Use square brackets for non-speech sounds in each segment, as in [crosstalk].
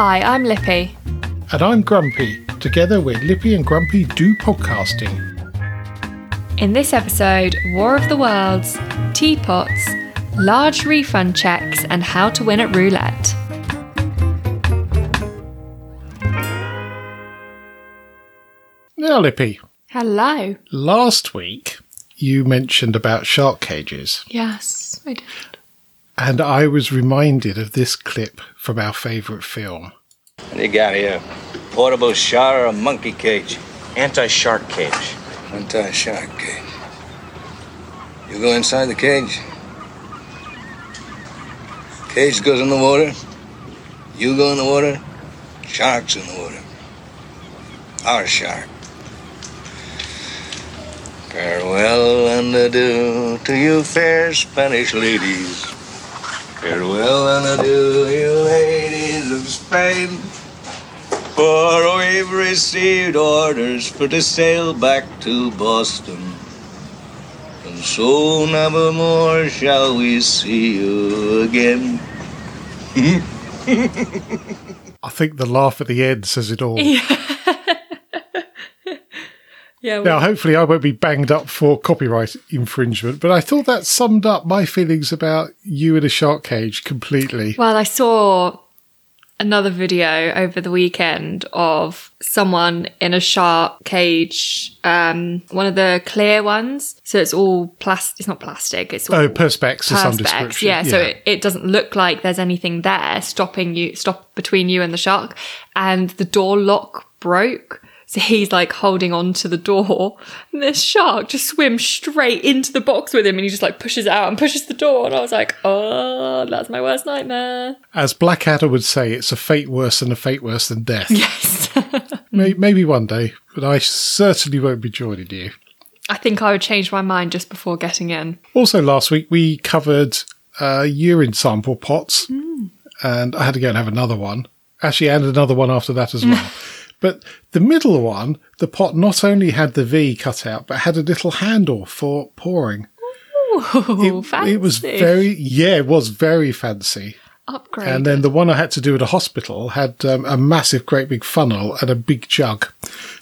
Hi, I'm Lippy. And I'm Grumpy. Together we're Lippy and Grumpy Do Podcasting. In this episode, War of the Worlds, teapots, large refund checks, and how to win at roulette. Now, Lippy, Hello. last week you mentioned about shark cages, Yes, I did. And I was reminded of this clip from our favourite film. What do you got here? Uh, portable shower or a monkey cage? Anti-shark cage. Anti-shark cage. You go inside the cage. Cage goes in the water. You go in the water. Shark's in the water. Our shark. Farewell and adieu to you fair Spanish ladies. Farewell and adieu, you ladies of Spain. For we've received orders for to sail back to Boston. And so never more shall we see you again. [laughs] I think the laugh at the end says it all. Yeah, Now, hopefully, I won't be banged up for copyright infringement, but I thought that summed up my feelings about you in a shark cage completely. Well, I saw another video over the weekend of someone in a shark cage, um, one of the clear ones. So it's all plastic. It's not plastic. It's all Oh, perspex of some perspex. description. Yeah, so it, it doesn't look like there's anything there stopping you, stop between you and the shark. And the door lock broke. So he's like holding on to the door, and this shark just swims straight into the box with him, and he just like pushes it out and pushes the door. And I was like, oh, that's my worst nightmare. As Blackadder would say, it's a fate worse than a fate worse than death. Yes. [laughs] Maybe one day, but I certainly won't be joining you. I think I would change my mind just before getting in. Also, last week we covered uh, urine sample pots, and I had to go and have another one. Actually, and another one after that as well. [laughs] but the middle one, the pot not only had the V cut out, but had a little handle for pouring. Ooh, fancy. It was very, yeah, it was very fancy. upgrade. And then the one I had to do at a hospital had um, a massive, great big funnel and a big jug.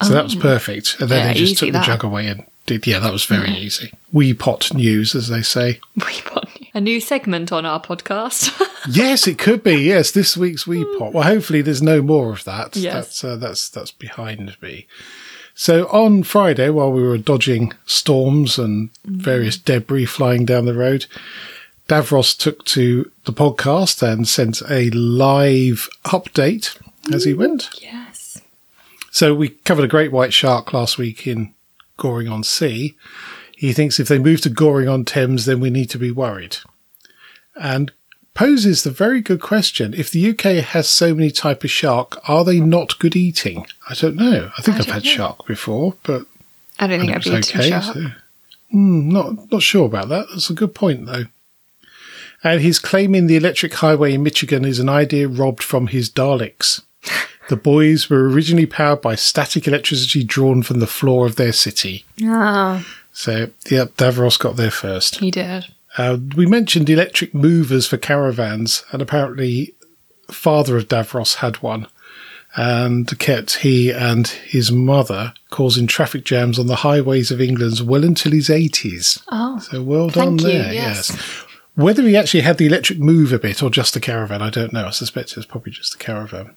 So that was perfect. And then Oh. Yeah, they just took the jug away and did, yeah, that was very easy. Wee pot news, as they say. [laughs] we put a new segment on our podcast. [laughs] yes, it could be. Yes, this week's wee pot. Well, hopefully there's no more of that. Yes. That's, uh, that's, that's behind me. So on Friday, while we were dodging storms and various debris flying down the road, Davros took to the podcast and sent a live update as he went. yes. So we covered a great white shark last week in Goring on Sea. He thinks if they move to Goring on Thames, then we need to be worried. And poses the very good question: If the UK has so many type of shark, are they not good eating? I don't know. I think I have had know. shark before, but I don't think I've eaten shark. so- Hmm, not not sure about that. That's a good point though. And he's claiming the electric highway in Michigan is an idea robbed from his Daleks. [laughs] The boys were originally powered by static electricity drawn from the floor of their city. Ah, So, yep, Davros got there first. he did. Uh, we mentioned electric movers for caravans, and apparently, father of Davros had one, and kept he and his mother causing traffic jams on the highways of England well until his eighties. Oh, So well done you, there. yes. Whether he actually had the electric mover bit or just a caravan, I don't know. I suspect it was probably just a caravan.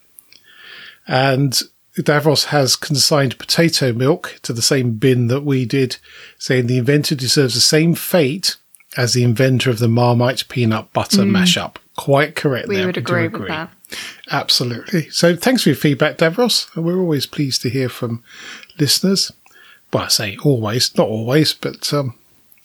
And Davros has consigned potato milk to the same bin that we did, saying the inventor deserves the same fate as the inventor of the Marmite peanut butter mashup. Quite correct we there. would do agree with that. Absolutely. So thanks for your feedback, Davros. And we're always pleased to hear from listeners. Well, I say always, not always, but um,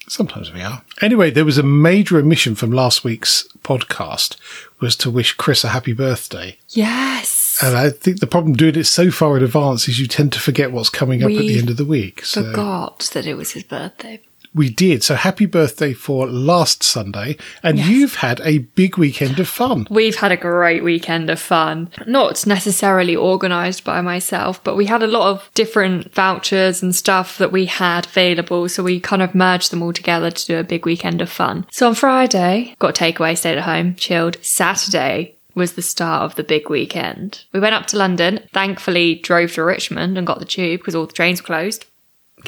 sometimes we are. Anyway, there was a major omission from last week's podcast was to wish Chris a happy birthday. Yes. And I think the problem doing it so far in advance is you tend to forget what's coming up at the end of the week. So Forgot that it was his birthday. we did. So happy birthday for last Sunday. And you've had a big weekend of fun. We've had a great weekend of fun. Not necessarily organised by myself, but we had a lot of different vouchers and stuff that we had available. So we kind of merged them all together to do a big weekend of fun. So on Friday, got takeaway, stayed at home, chilled. Saturday, was the start of the big weekend. We went up to London, thankfully drove to Richmond and got the tube because all the trains were closed.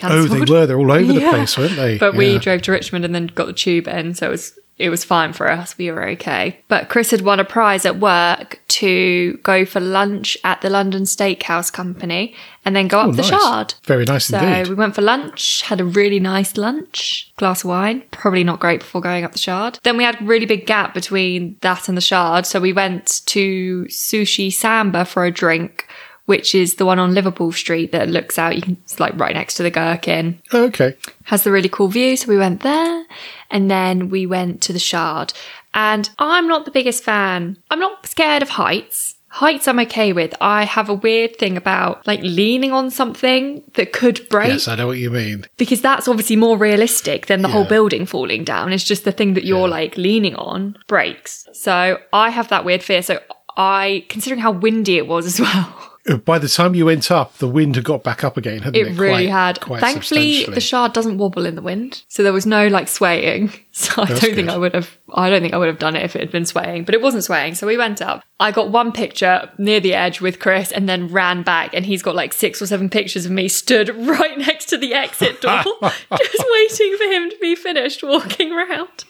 Oh, they were. They're all over the [laughs] Yeah. place, weren't they? But we drove to Richmond and then got the tube in, so it was it was fine for us. We were okay. But Chris had won a prize at work to go for lunch at the London Steakhouse Company and then go up Oh, the nice. Shard. Very nice So indeed. we went for lunch, had a really nice lunch, glass of wine, probably not great before going up the Shard. Then we had a really big gap between that and the Shard, so we went to Sushi Samba for a drink, which is the one on Liverpool Street that looks out. You can it's like right next to the Gherkin Oh, okay. has the really cool view. So we went there and then we went to the Shard. And I'm not the biggest fan. I'm not scared of heights. Heights I'm okay with. I have a weird thing about like leaning on something that could break Yes, I know what you mean. because that's obviously more realistic than the whole building falling down. It's just the thing that you're Yeah. like leaning on breaks. So I have that weird fear. So I, considering how windy it was as [laughs] well, By the time you went up, the wind had got back up again, hadn't it? It really Quite- had. Quite Thankfully, the shard doesn't wobble in the wind, so there was no like swaying. [laughs] So I That's don't think. I would have. I don't think I would have done it if it had been swaying, but it wasn't swaying. So we went up. I got one picture near the edge with Chris, and then ran back, and he's got like six or seven pictures of me stood [laughs] right next to the exit door, [laughs] just waiting for him to be finished walking around.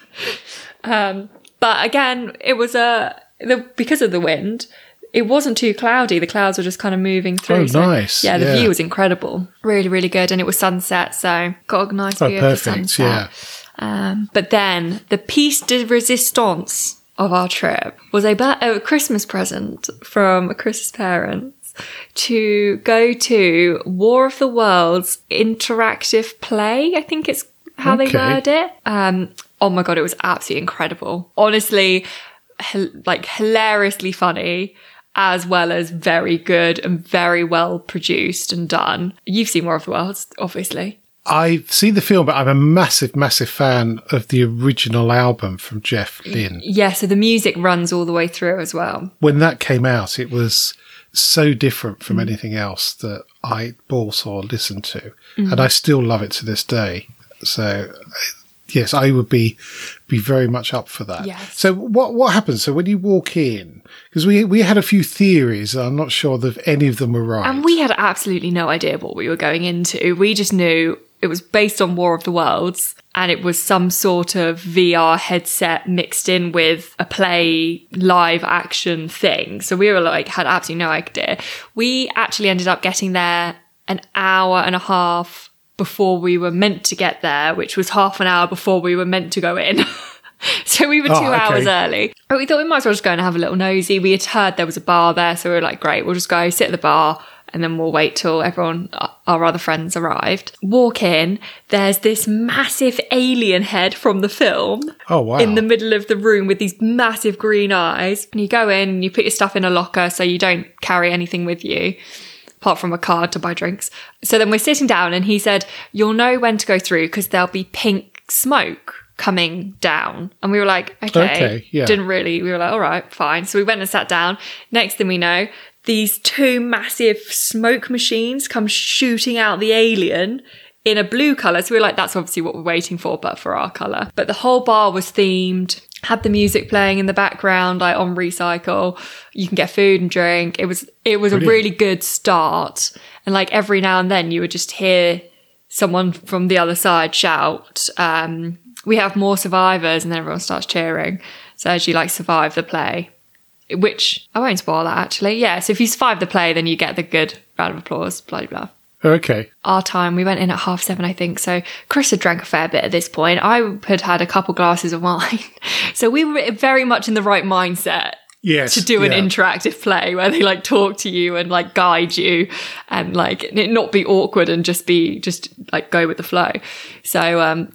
Um, but again, it was a the because of the wind. It wasn't too cloudy. The clouds were just kind of moving through. Oh, so- nice. Yeah, the Yeah. view was incredible. Really, really good. And it was sunset, so got a nice Oh, view of the perfect. sunset. Yeah. Um, but then the piece de resistance of our trip was a, ba- a Christmas present from Chris's parents to go to War of the Worlds interactive play. I think it's how they Okay. word it. Um, oh my god, it was absolutely incredible. Honestly, like hilariously funny. As well as very good and very well produced and done. You've seen War of the Worlds, obviously. I've seen the film, but I'm a massive, massive fan of the original album from Jeff Lynne. Yeah, so the music runs all the way through as well. When that came out, it was so different Mm. from anything else that I bought or listened to, Mm. and I still love it to this day. So, yes, I would be be very much up for that. Yes. So, what what happens? So, when you walk in, because we we had a few theories, I'm not sure that any of them were right. And we had absolutely no idea what we were going into. We just knew it was based on War of the Worlds and it was some sort of VR headset mixed in with a play live action thing. So we were like, had absolutely no idea. We actually ended up getting there an hour and a half before we were meant to get there, which was half an hour before we were meant to go in. [laughs] [laughs] so we were oh, two Oh, okay. hours early. But we thought we might as well just go and have a little nosy. We had heard there was a bar there, so we were like, great, we'll just go sit at the bar and then we'll wait till everyone, uh, our other friends arrived. Walk in, there's this massive alien head from the film oh wow! in the middle of the room with these massive green eyes. And you go in and you put your stuff in a locker so you don't carry anything with you apart from a card to buy drinks. So then we're sitting down and he said, You'll know when to go through because there'll be pink smoke coming down. And we were like, Okay. Okay, yeah. Didn't really, we were like, All right, fine. So we went and sat down. Next thing we know, these two massive smoke machines come shooting out the alien in a blue color. So we were like, that's obviously what we're waiting for, but for our color. But the whole bar was themed, had the music playing in the background, like on recycle. You can get food and drink. It was, it was a really good start. And like every now and then you would just hear someone from the other side shout, um, we have more survivors and then everyone starts cheering. So as you like survive the play, which I won't spoil that actually. Yeah. So if you survive the play, then you get the good round of applause, blah, blah, blah okay. our time. We went in at half seven, I think. So Chris had drank a fair bit at this point. I had had a couple glasses of wine. [laughs] So we were very much in the right mindset Yes. to do an yeah. interactive play where they like talk to you and like guide you and like not be awkward and just be just like go with the flow. So um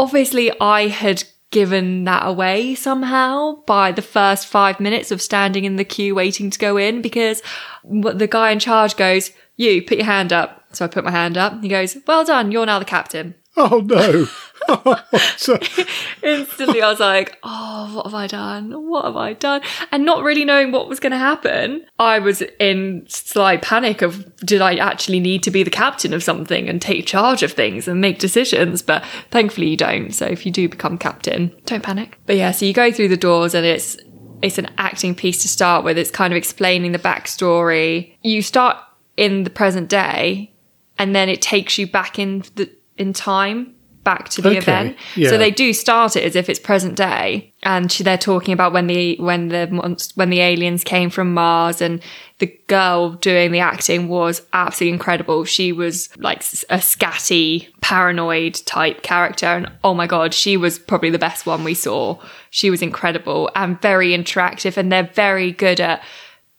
obviously I had given that away somehow by the first 5 minutes of standing in the queue waiting to go in because the guy in charge goes, "You put your hand up." So I put my hand up. He goes, "Well done, you're now the captain." Oh no! [laughs] [laughs] [laughs] instantly I was like, oh, what have I done? What have I done? And not really knowing what was going to happen, I was in slight panic of did I actually need to be the captain of something and take charge of things and make decisions? But thankfully you don't. So if you do become captain, don't panic. But yeah, so you go through the doors and it's it's an acting piece to start with. It's kind of explaining the backstory. You start in the present day, and then it takes you back in the in time back to the Okay, event. yeah. So they do start it as if it's present day, and she- they're talking about when the when the monst- when the aliens came from Mars, and the girl doing the acting was absolutely incredible. She was like a scatty, paranoid type character, and oh my god, she was probably the best one we saw. She was incredible and very interactive, and they're very good at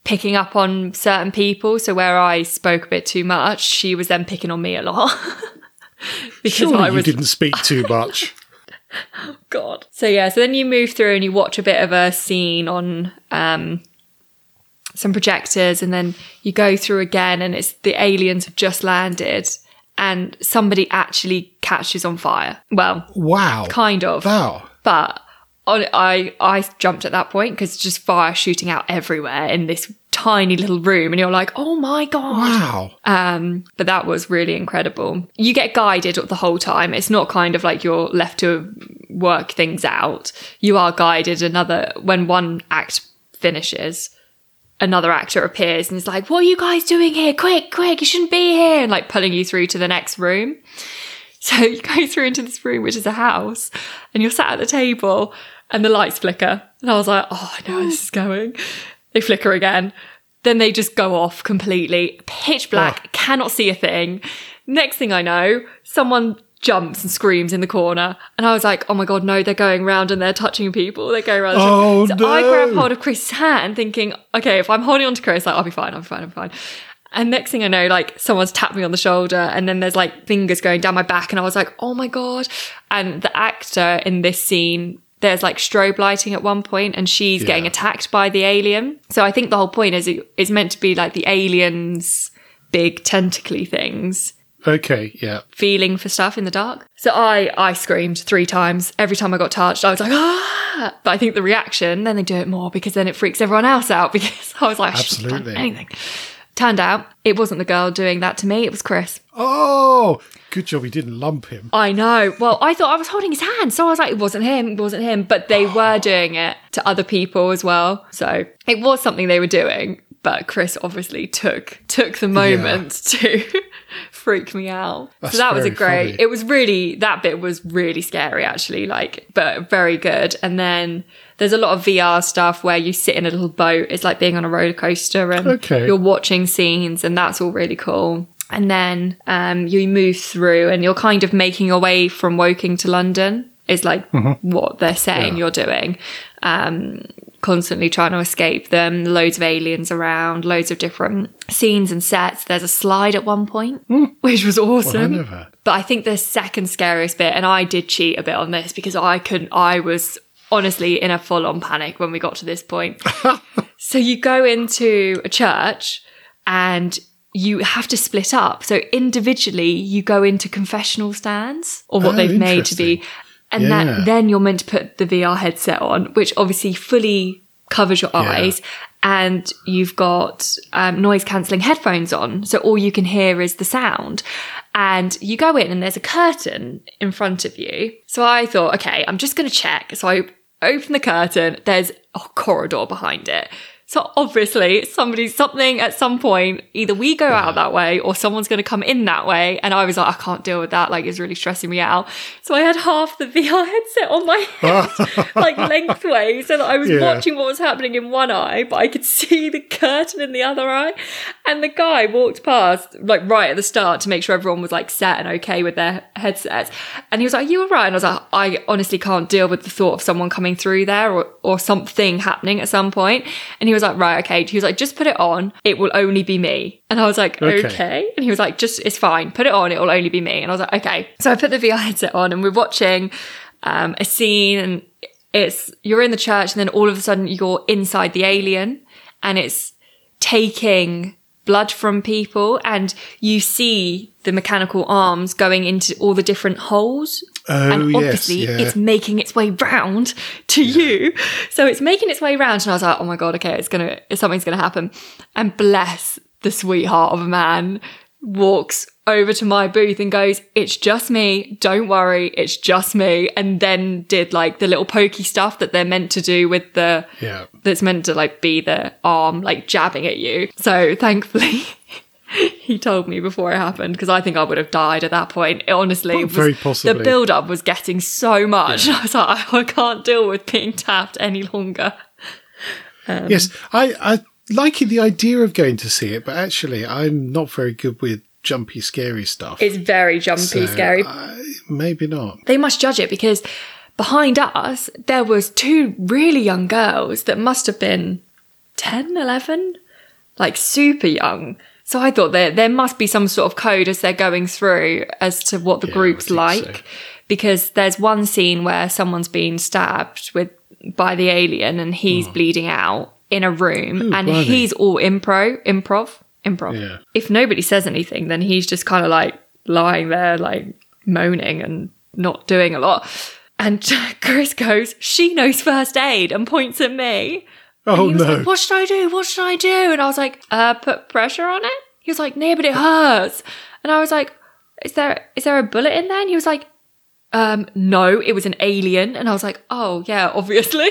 picking up on certain people. So where I spoke a bit too much, she was then picking on me a lot. [laughs] [laughs] because Surely I you didn't speak too much. [laughs] God. So yeah, so then you move through and you watch a bit of a scene on um some projectors and then you go through again and it's the aliens have just landed and somebody actually catches on fire. Well, Wow. kind of. Wow. But on, I I jumped at that point because just fire shooting out everywhere in this tiny little room and you're like, "Oh my god." Wow. Um, but that was really incredible. You get guided the whole time. It's not kind of like you're left to work things out. You are guided. Another when one act finishes, another actor appears and is like, "What are you guys doing here? Quick, quick! You shouldn't be here!" and like pulling you through to the next room. [laughs] So you go through into this room, which is a house, and you're sat at the table, and the lights flicker. And I was like, "Oh, I know where this is going." They flicker again. Then they just go off completely, pitch black, cannot see a thing. Next thing I know, someone jumps and screams in the corner, and I was like, "Oh my god, no! They're going around and they're touching people. They're going around." Oh, so I grab hold of Chris's hand, thinking, "Okay, if I'm holding on to Chris, like I'll be fine. I'll be fine. I'll be fine." And next thing I know, like someone's tapped me on the shoulder, and then there's like fingers going down my back, and I was like, "Oh my god!" And the actor in this scene, there's like strobe lighting at one point, and she's getting attacked by the alien. So I think the whole point is it, it's meant to be like the aliens' big tentacly things Okay. Yeah. feeling for stuff in the dark. So I I screamed three times every time I got touched. I was like ah, but I think the reaction then they do it more because then it freaks everyone else out [laughs] because I was like I shouldn't have done Absolutely. anything. Turned out it wasn't the girl doing that to me. It was Chris. Oh, good job. You didn't lump him. I know. Well, I thought I was holding his hand, so I was like, it wasn't him. It wasn't him. But they oh. were doing it to other people as well. So it was something they were doing. But Chris obviously took took the moment to [laughs] freak me out. That's so that was a great. funny. It was really that bit was really scary actually. Like, but very good. And then there's a lot of VR stuff where you sit in a little boat. It's like being on a roller coaster and Okay. you're watching scenes, and that's all really cool. And then um, you move through, and you're kind of making your way from Woking to London. Is like what they're saying Yeah. you're doing. Um, constantly trying to escape them. Loads of aliens around. Loads of different scenes and sets. There's a slide at one point, hmm. [laughs] which was awesome. never. But I think the second scariest bit, and I did cheat a bit on this because I couldn't. I was honestly in a full on panic when we got to this point. [laughs] So you go into a church and you have to split up. So individually, you go into confessional stands or what Oh, they've made to be. And Yeah. that, then you're meant to put the VR headset on, which obviously fully covers your eyes. And you've got um, noise cancelling headphones on. So all you can hear is the sound. And you go in and there's a curtain in front of you. So I thought, okay, I'm just going to check. So I open the curtain. There's a corridor behind it. So obviously somebody, something at some point, either we go out that way or someone's going to come in that way. And I was like, I can't deal with that. Like it's really stressing me out. So I had half the [laughs] VR headset on my [laughs] head, like lengthways. So that I was Yeah. watching what was happening in one eye, but I could see the curtain in the other eye. And the guy walked past, like right at the start to make sure everyone was like set and okay with their headsets. And he was like, you all right? And I was like, I honestly can't deal with the thought of someone coming through there or, or something happening at some point. And he was like, right, okay. He was like, just put it on. It will only be me. And I was like, Okay. okay. And he was like, just, it's fine. Put it on. It will only be me. And I was like, okay. So I put the VR headset on and we're watching um, a scene and it's, you're in the church and then all of a sudden you're inside the alien and it's taking blood from people and you see the mechanical arms going into all the different holes Oh, and yes, obviously yeah. it's making its way round to you so it's making its way round and i was like oh my god okay it's gonna something's gonna happen and bless the sweetheart of a man walks over to my booth and goes, It's just me. Don't worry. It's just me. And then did like the little pokey stuff that they're meant to do with the, Yeah. that's meant to like be the arm like jabbing at you. So thankfully. [laughs] [laughs] He told me before it happened because I think I would have died at that point. It honestly, Oh, was, very possibly. the build up was getting so much. [laughs] I was like, I can't deal with being tapped any longer. Um, yes, I, I like the idea of going to see it, but actually, I'm not very good with jumpy, scary stuff. It's very jumpy, So, scary. I- maybe not. they must judge it because behind us there was two really young girls that must have been 10 11 like super young so i thought there there must be some sort of code as they're going through as to what the Yeah, group's like so. because there's one scene where someone's being stabbed with by the alien and he's bleeding out in a room Ooh, and blimey. he's all improv improv improv Yeah. if nobody says anything, then he's just kind of like lying there, like moaning and not doing a lot. And [laughs] Chris goes, She knows first aid and points at me. Oh no! like, what should I do? What should I do? And I was like, uh, put pressure on it. He was like, no, but it hurts. And I was like, is there is there a bullet in there? And he was like, um, no, it was an alien. And I was like, oh yeah, [laughs] obviously.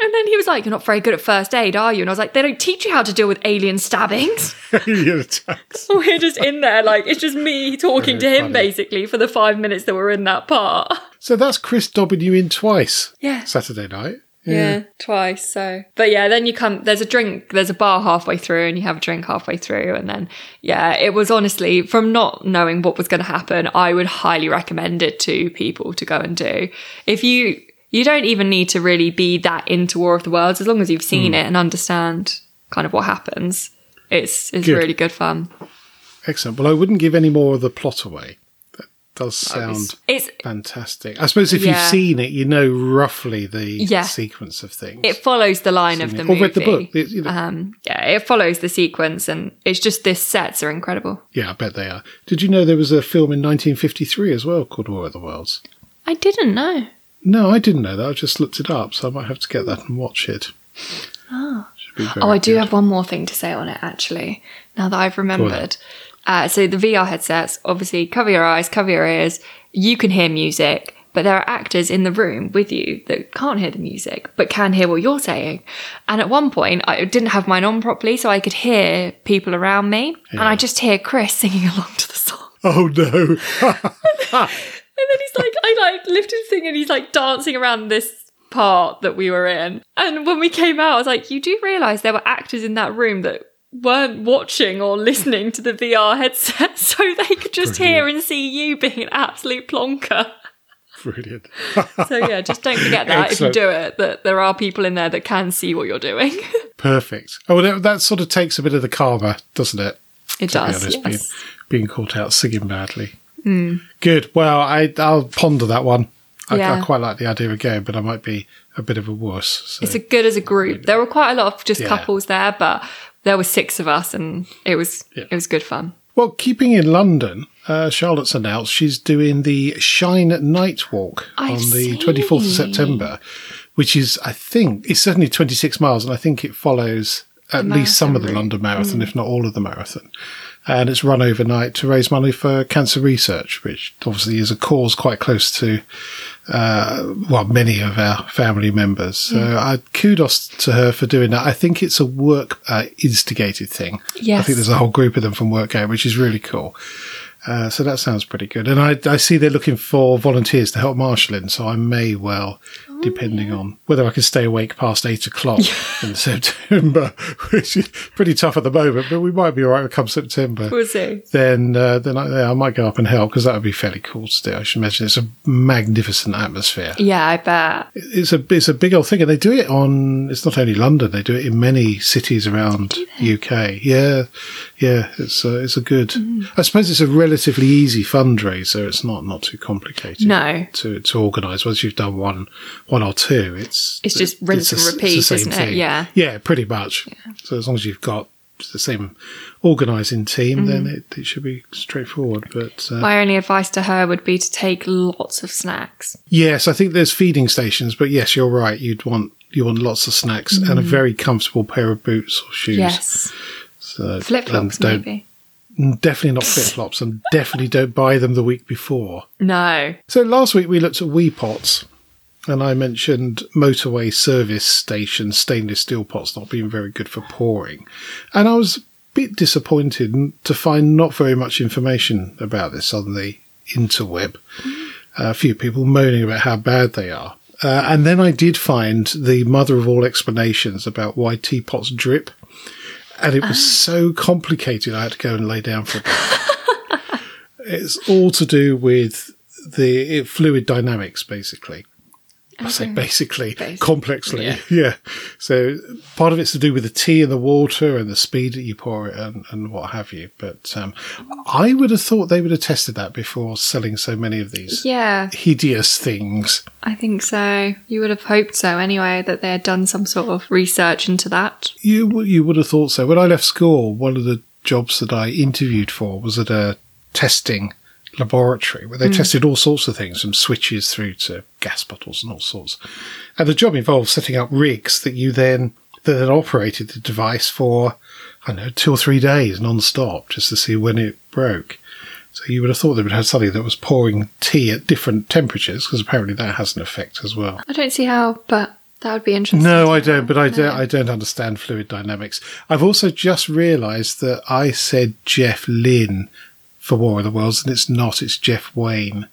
and then he was like, you're not very good at first aid, are you? And I was like, they don't teach you how to deal with alien stabbings. [laughs] Alien attacks. [laughs] We're just in there, like it's just me talking to him funny. basically for the five minutes that we're in that part. So that's Chris dobbing you in twice. Yeah. Saturday night. Yeah, twice. So, but yeah, then you come. There's a drink. There's a bar halfway through, and you have a drink halfway through, and then yeah, it was honestly from not knowing what was going to happen. I would highly recommend it to people to go and do. If you you don't even need to really be that into War of the Worlds, as long as you've seen mm. it and understand kind of what happens. It's it's Good. really good fun. Excellent. Well, I wouldn't give any more of the plot away. Does sound It's fantastic. I suppose if Yeah. you've seen it, you know roughly the Yeah. sequence of things. it follows the line of the Or movie. read the book. It- you know- Um, yeah, it follows the sequence, and it's just this sets are incredible. yeah, I bet they are. Did you know there was a film in 1953 as well called War of the Worlds? I didn't know. No, I didn't know that. I just looked it up, so I might have to get that and watch it. Very Oh, I do good. have one more thing to say on it actually. Now that I've remembered. Uh, so the VR headsets, obviously, cover your eyes, cover your ears. You can hear music, but there are actors in the room with you that can't hear the music, but can hear what you're saying. And at one point, I didn't have mine on properly, so I could hear people around me, and I just hear Chris [laughs] singing along to the song. Oh no! [laughs] And then he's like, I like lifted his thing and he's like dancing around this part that we were in. And when we came out, I was like, you do realise there were actors in that room that weren't watching or listening to the VR headset, [laughs] so they could just hear and see you being an absolute plonker. Brilliant. So yeah, just don't forget that if you do it, that there are people in there that can see what you're doing. [laughs] Perfect. Oh, that, that sort of takes a bit of the karma, doesn't it? It to be does. honest, yes. being, being caught out singing badly. Hmm. Good. Well, I, I'll ponder that one. I, I quite like the idea again, but I might be a bit of a wuss. So. It's a good as a group. There were quite a lot of just Yeah. couples there, but there were six of us, and it was Yeah. it was good fun. well, keeping in London, uh, Charlotte's announced she's doing the Shine Night Walk I've on the 24th of. September, which is, I think, it's certainly 26 miles, and I think it follows at least some of the. London Marathon, if not all of the marathon. And it's run overnight to raise money for cancer research, which obviously is a cause quite close to, uh, well, many of our family members. So I kudos to her for doing that. I think it's a work uh, instigated thing. I think there's a whole group of them from work out, which is really cool. Uh, so that sounds pretty good. And I, I see they're looking for volunteers to help marshalling. So I may well, Oh, depending on whether I can stay awake past eight o'clock in [laughs] September, which is pretty tough at the moment, but we might be all right come September. We'll see. Then, uh, then I, yeah, I might go up and help because that would be fairly cool to do. I should imagine it's a magnificent atmosphere. Yeah, I bet. It's a it's a big old thing, and they do it on. It's not only London; they do it in many cities around UK. Yeah, yeah. It's a, it's a good. Mm. I suppose it's a relatively easy fundraiser. It's not not too complicated. No. to to organise. Once you've done one one or two, it's It's just rinse the and repeat, isn't it? thing. Yeah. yeah, pretty much. So as long as you've got the same organising team, Mm-hmm. then it, it should be straightforward. But uh, My only advice to her would be to take lots of snacks. Yes, I think there's feeding stations, but yes, you're right. You'd want you want lots of snacks and a very comfortable pair of boots or shoes. Mm. Yes. Uh, so, Flip flops, um, don't- maybe. definitely not flip flops, and definitely don't buy them the week before. No. So last week we looked at wee pots, and I mentioned motorway service station stainless steel pots not being very good for pouring, and I was a bit disappointed to find not very much information about this on the interweb. Mm-hmm. a few people moaning about how bad they are. Uh, and then I did find the mother of all explanations about why teapots drip. And it was ah. so complicated, I had to go and lay down for a bit. it's all to do with the fluid dynamics, basically. I say basically, Basically, complexly, yeah. [laughs] yeah. So part of it's to do with the tea and the water and the speed that you pour it and, and what have you. But um, I would have thought they would have tested that before selling so many of these Yeah, hideous things. I think so. You would have hoped so anyway, that they had done some sort of research into that. You you would have thought so. When I left school, one of the jobs that I interviewed for was at a testing laboratory where they hmm. tested all sorts of things, from switches through to gas bottles and all sorts. And the job involved setting up rigs that you then that then operated the device for I don't know two or three days non-stop just to see when it broke. So you would have thought they would have something that was pouring tea at different temperatures because apparently that has an effect as well. I don't see how, but that would be interesting. No, I don't. But I don't. I don't understand fluid dynamics. I've also just realised that I said Jeff Lynne for War of the Worlds, and it's not. It's Jeff Wayne.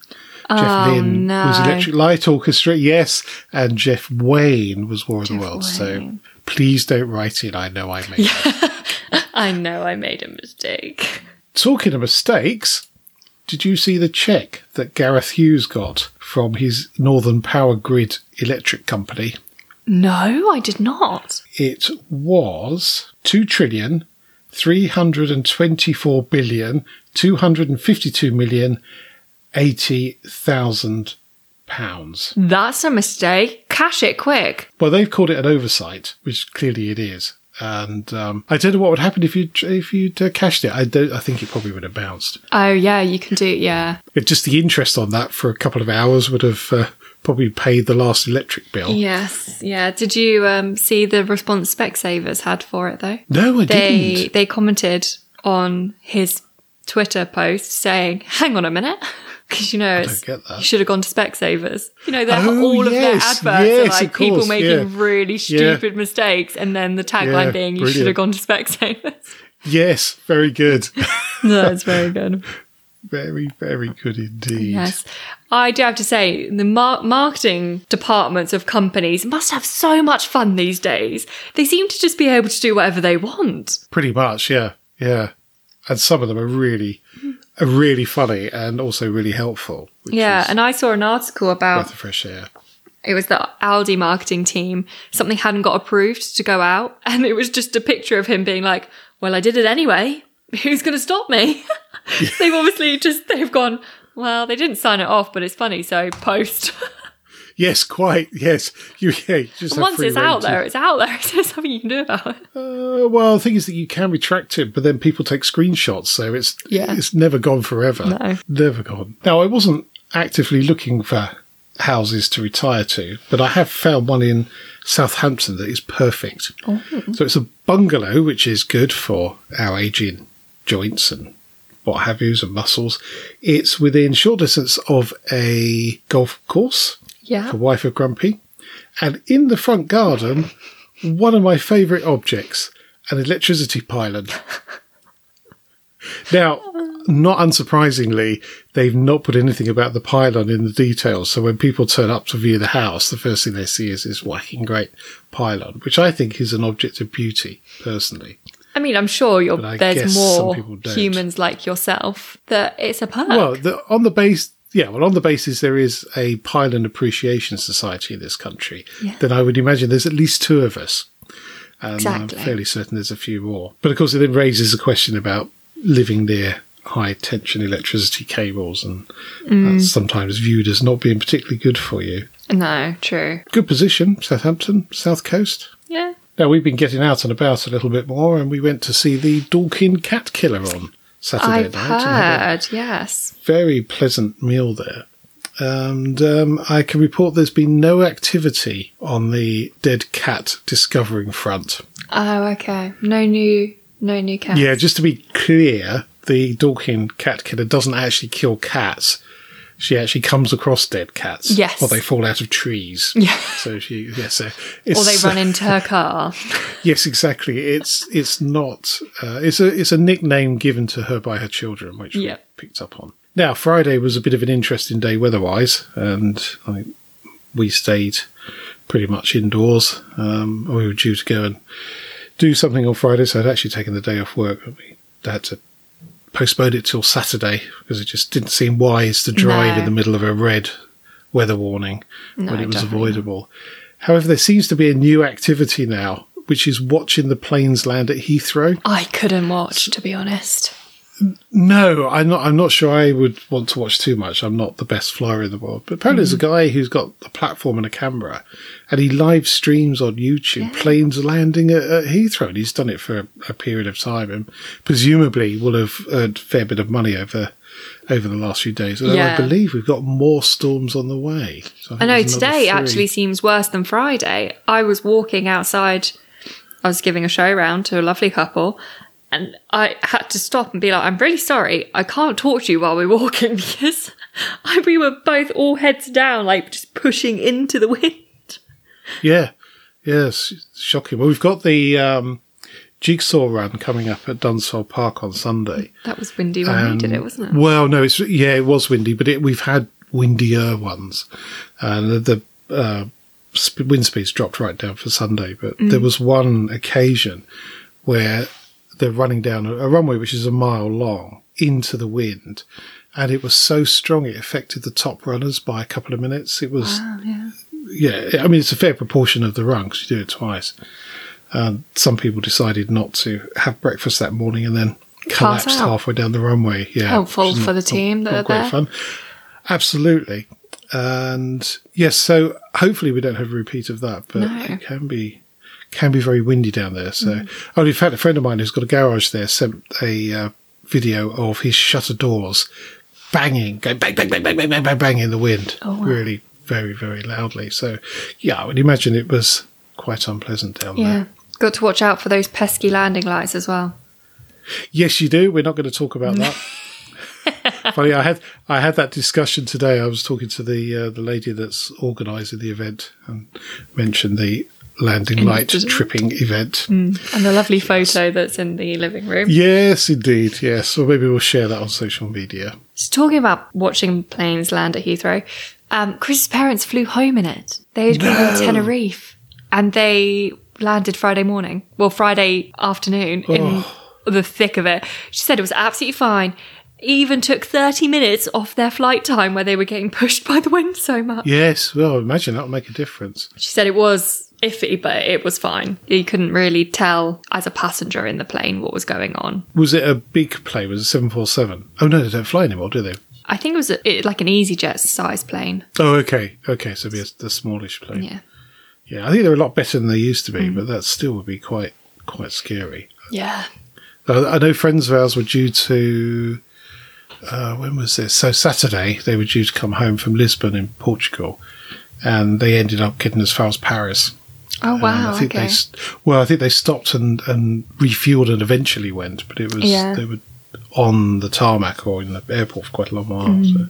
Jeff Oh, Lynne was. Electric Light Orchestra, yes, and Jeff Wayne was War of the Jeff Worlds. So please don't write in. I know I made. [laughs] I know I made a mistake. Talking of mistakes, did you see the check that Gareth Hughes got from his Northern Powergrid Electric Company? No, I did not. it was two trillion three hundred and twenty-four billion two hundred and fifty-two million eighty thousand pounds. That's a mistake. Cash it quick. Well, they've called it an oversight, which clearly it is. And um, I don't know what would happen if you if you'd uh, cashed it. I don't. I think it probably would have bounced. Oh, yeah, you can do Yeah. But just the interest on that for a couple of hours would have uh, probably pay the last electric bill. Yes. Yeah. Did you um, see the response Specsavers had for it, though? No, I They, didn't. they commented on his Twitter post saying, hang on a minute. [laughs] Because you know, it's, you should have gone to Specsavers. You know, Oh, all of their yes, adverts are like people course, making yeah. really Yeah. stupid mistakes, and then the tagline Yeah, being, "You should have gone to Specsavers." Yes, very good. [laughs] no, [laughs] it's very good. Very, very good indeed. Yes. I do have to say, the mar- marketing departments of companies must have so much fun these days. They seem to just be able to do whatever they want. Pretty much, yeah, yeah. And some of them are really, are really funny and also really helpful. Which Yeah, and I saw an article about breath of fresh air. it was the Aldi marketing team. Something hadn't got approved to go out, [laughs] and it was just a picture of him being like, "Well, I did it anyway. [laughs] Who's going to stop me?" [laughs] [laughs] they've obviously just they've gone. Well, they didn't sign it off, but it's funny. So post. [laughs] Yes, quite. Yes, you. Yeah, you just Once it's out there, it's out there. [laughs] There's something you can do about it. Uh, well, the thing is that you can retract it, but then people take screenshots, so it's Yeah. it's never gone forever. No. Never gone. Now, I wasn't actively looking for houses to retire to, but I have found one in Southampton that is perfect. So it's a bungalow, which is good for our aging joints and what have yous and muscles. It's within short distance of a golf course Yeah. for wife of Grumpy. And in the front garden, one of my favourite objects, an electricity pylon. now, not unsurprisingly, they've not put anything about the pylon in the details. So when people turn up to view the house, the first thing they see is this whacking great pylon, which I think is an object of beauty, personally. I mean, I'm sure you're, there's more humans like yourself that it's a perk. Well, the, on the base, yeah, well, on the basis there is a pylon appreciation society in this country, Yeah. then I would imagine there's at least two of us. And Exactly. I'm fairly certain there's a few more. But of course, it then raises a question about living near high tension electricity cables, and Mm. that's sometimes viewed as not being particularly good for you. no, true. Good position, Southampton, South Coast. Yeah. Now, we've been getting out and about a little bit more, and we went to see the Dorking Cat Killer on Saturday I've night. heard, yes. very pleasant meal there. And um, I can report there's been no activity on the dead cat discovering front. Oh, okay. No new, no new cats. Yeah, just to be clear, the Dorking cat killer doesn't actually kill cats. She actually comes across dead cats. Yes. Or they fall out of trees. Yeah. So she, yeah, so Or they run into her car. [laughs] Yes, exactly. It's it's not. Uh, it's a it's a nickname given to her by her children, which Yeah. we picked up on. Now, Friday was a bit of an interesting day weather-wise, and I think we stayed pretty much indoors. Um, we were due to go and do something on Friday, so I'd actually taken the day off work, we had to postpone it till Saturday because it just didn't seem wise to drive No. in the middle of a red weather warning No, when it was definitely avoidable. However, there seems to be a new activity now, which is watching the planes land at Heathrow. I couldn't watch, to be honest. No, I'm not. I'm not sure I would want to watch too much. I'm not the best flyer in the world, but apparently there's a mm. guy who's got a platform and a camera, and he live streams on YouTube planes landing at, at Heathrow. And he's done it for a, a period of time, and presumably will have earned a fair bit of money over over the last few days. And I believe we've got more storms on the way. So I think know today actually seems worse than Friday. I was walking outside, I was giving a show round to a lovely couple, and I had to stop and be like, I'm really sorry, I can't talk to you while we're walking because [laughs] I, we were both all heads down, like just pushing into the wind. Yeah, yes, it's shocking. Well, we've got the um, jigsaw run coming up at Dunsfold Park on Sunday. That was windy when we did Um, it, wasn't it? Well, no, it's yeah, it was windy, but it, we've had windier ones, and the, the uh, sp- wind speeds dropped right down for Sunday. But there was one occasion where they're running down a, a runway which is a mile long into the wind, and it was so strong it affected the top runners by a couple of minutes. It was yeah, I mean, it's a fair proportion of the run because you do it twice. Um, some people decided not to have breakfast that morning and then collapsed halfway down the runway. Yeah, Helpful for the team that are great there. fun. Absolutely, and yes, so hopefully we don't have a repeat of that, but No. it can be can be very windy down there. So, oh, in fact, a friend of mine who's got a garage there sent a uh, video of his shutter doors banging, going bang, bang, bang, bang, bang, bang, bang, bang in the wind, Oh, wow. really, very, very loudly. So, yeah, I would imagine it was quite unpleasant down Yeah. there. Yeah, got to watch out for those pesky landing lights as well. Yes, you do. We're not going to talk about [laughs] that. [laughs] Funny, I had I had that discussion today. I was talking to the uh, the lady that's organising the event and mentioned the landing light Incident. tripping event. And the lovely photo that's in the living room. Yes, indeed. Yes, or maybe we'll share that on social media. So talking about watching planes land at Heathrow, um, Chris's parents flew home in it. They had been in Tenerife and they landed Friday morning. Well, Friday afternoon in the thick of it. She said it was absolutely fine. Even took 30 minutes off their flight time where they were getting pushed by the wind so much. Yes, well, I imagine that'll make a difference. She said it was iffy, but it was fine. You couldn't really tell as a passenger in the plane what was going on. Was it a big plane? Was it seven four seven? Oh no, they don't fly anymore, do they? I think it was a, it, like an EasyJet size plane. Oh, okay, okay. So it'd be a, smallish plane. Yeah. Yeah, I think they're a lot better than they used to be, mm. but that still would be quite quite scary. Yeah. I know friends of ours were due to. Uh, when was this? So Saturday they were due to come home from Lisbon in Portugal, and they ended up getting as far as Paris. Oh, wow. I think okay. they, well, I think they stopped and, and refueled and eventually went, but it was Yeah. they were on the tarmac or in the airport for quite a long while. Mm. So.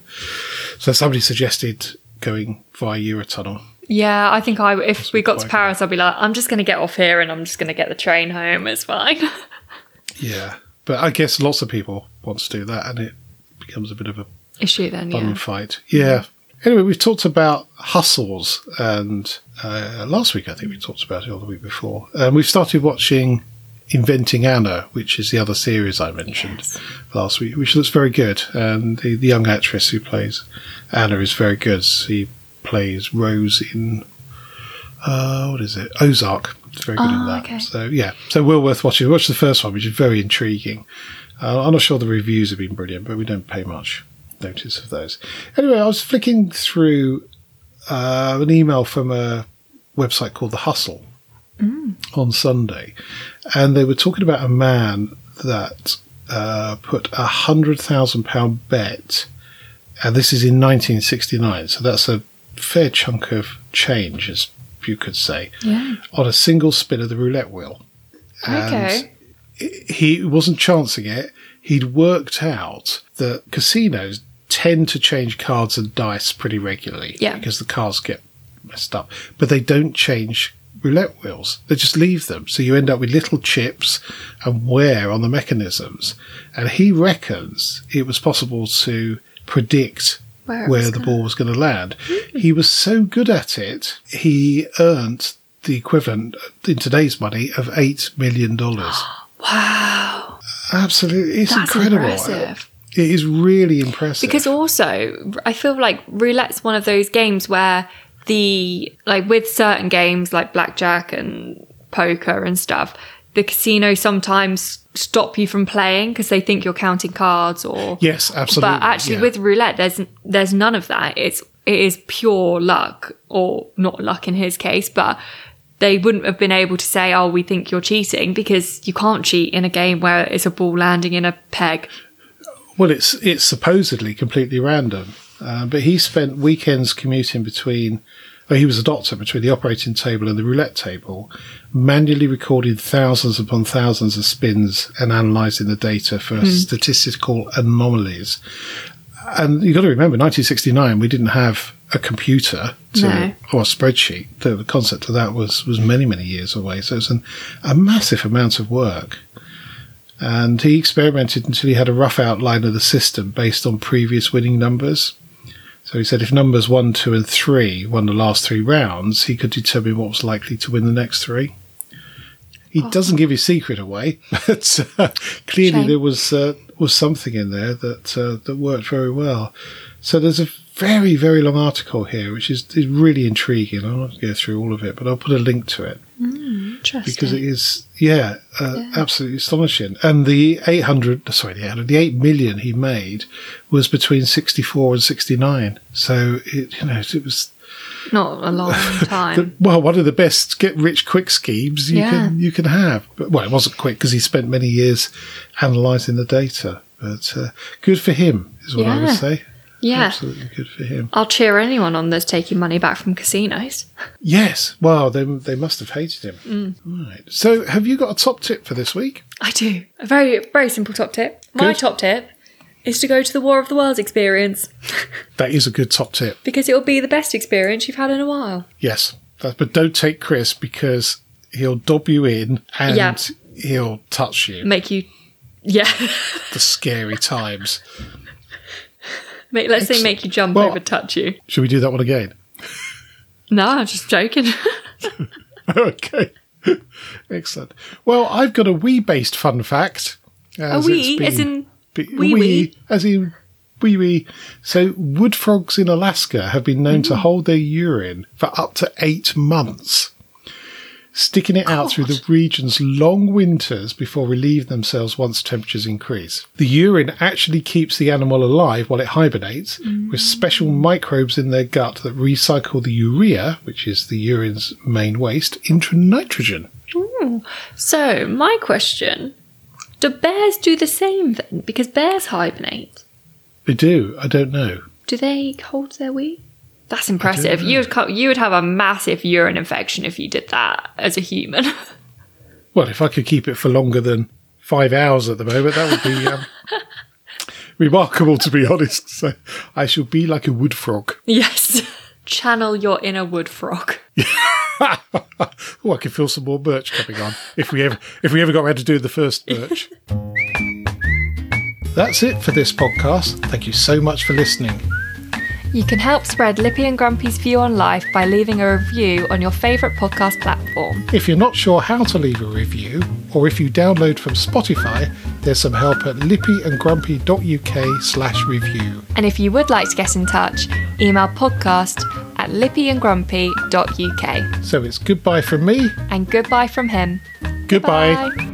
so somebody suggested going via Eurotunnel. Yeah, I think I if we got to Paris, I'd be like, I'm just going to get off here and I'm just going to get the train home. It's fine. [laughs] Yeah, but I guess lots of people want to do that, and it becomes a bit of a Issue then, yeah. fight. Yeah. Anyway, we've talked about hustles, and uh, last week I think we talked about it, or the week before. And we've started watching Inventing Anna, which is the other series I mentioned Yes. last week, which looks very good. And the, the young actress who plays Anna is very good. She plays Rose in uh, what is it? Ozark. It's very good in Oh, that. okay. So yeah, so well worth watching. Watch the first one, which is very intriguing. Uh, I'm not sure the reviews have been brilliant, but we don't pay much notice of those. Anyway, I was flicking through uh, an email from a website called The Hustle on Sunday, and they were talking about a man that uh, put a hundred thousand pound bet, and this is in 1969, so that's a fair chunk of change, as you could say, Yeah. on a single spin of the roulette wheel. Okay. He wasn't chancing it. he'd worked out that casinos tend to change cards and dice pretty regularly Yeah. because the cards get messed up, but they don't change roulette wheels. They just leave them. So you end up with little chips and wear on the mechanisms. And he reckons it was possible to predict Where where the gonna- ball was going to land. Hmm. He was so good at it, he earned the equivalent in today's money of $8 million. [gasps] [gasps] [gasps] Wow. Absolutely. It's That's incredible. impressive. It is really impressive. Because also, I feel like roulette's one of those games where the like with certain games like blackjack and poker and stuff, the casino sometimes stop you from playing because they think you're counting cards or yes, absolutely. But actually, yeah. with roulette, there's there's none of that. It's it is pure luck, or not luck in his case, but they wouldn't have been able to say, "Oh, we think you're cheating," because you can't cheat in a game where it's a ball landing in a peg. Well, it's it's supposedly completely random, uh, but he spent weekends commuting between. Well, he was a doctor between the operating table and the roulette table, manually recording thousands upon thousands of spins and analysing the data for statistical anomalies. And you've got to remember, 1969, we didn't have a computer to, No. or a spreadsheet. The, the concept of that was was many many years away. So it's an, a massive amount of work and he experimented until he had a rough outline of the system based on previous winning numbers. So he said if numbers one, two, and three won the last three rounds, he could determine what was likely to win the next three. He doesn't give his secret away, [laughs] but uh, clearly Shame. there was uh, was something in there that uh, that worked very well. So there's a very very long article here, which is, is really intriguing. I'm not go through all of it, but I'll put a link to it Interesting. because it is yeah, uh, absolutely astonishing and the 800 sorry the 800 the 8 million he made was between 64 and 69 so it you know it was not a long [laughs] the, time. well one of the best get rich quick schemes you Yeah. can you can have but well it wasn't quick because he spent many years analyzing the data but uh, good for him is what i would say yeah. absolutely good for him I'll cheer anyone on that's taking money back from casinos. [laughs] yes well they, they must have hated him Mm. right so have you got a top tip for this week I do. A very, very simple top tip. My top tip is to go to the War of the Worlds experience [laughs] that is a good top tip because it will be the best experience you've had in a while. Yes, but don't take Chris because he'll dob you in and Yeah. he'll touch you. Make you, yeah. The scary times. [laughs] make, let's say make you jump Well- over, touch you. Should we do that one again? [laughs] No, I'm just joking. [laughs] [laughs] okay. Excellent. Well, I've got a wee based fun fact. a as wee, it's as in be- wee wee. as in wee wee. So, wood frogs in Alaska have been known Mm. to hold their urine for up to eight months, sticking it out through the region's long winters before relieving themselves once temperatures increase. The urine actually keeps the animal alive while it hibernates, with mm. special microbes in their gut that recycle the urea, which is the urine's main waste, into nitrogen. So, my question do bears do the same then? Because bears hibernate. They do. I don't know. Do they hold their wee? That's impressive. You would you would have a massive urine infection if you did that as a human. [laughs] Well, if I could keep it for longer than five hours at the moment, that would be um, [laughs] remarkable, to be honest. So I shall be like a wood frog. yes. [laughs] Channel your inner wood frog. Oh, I can feel some more birch coming on if we ever if we ever got around to doing the first birch. That's it for this podcast. Thank you so much for listening. You can help spread Lippy and Grumpy's view on life by leaving a review on your favourite podcast platform. If you're not sure how to leave a review, or if you download from Spotify, there's some help at lippyandgrumpy.uk slash review. And if you would like to get in touch, email podcast at lippyandgrumpy.uk. So it's goodbye from me. And goodbye from him. Goodbye. Bye.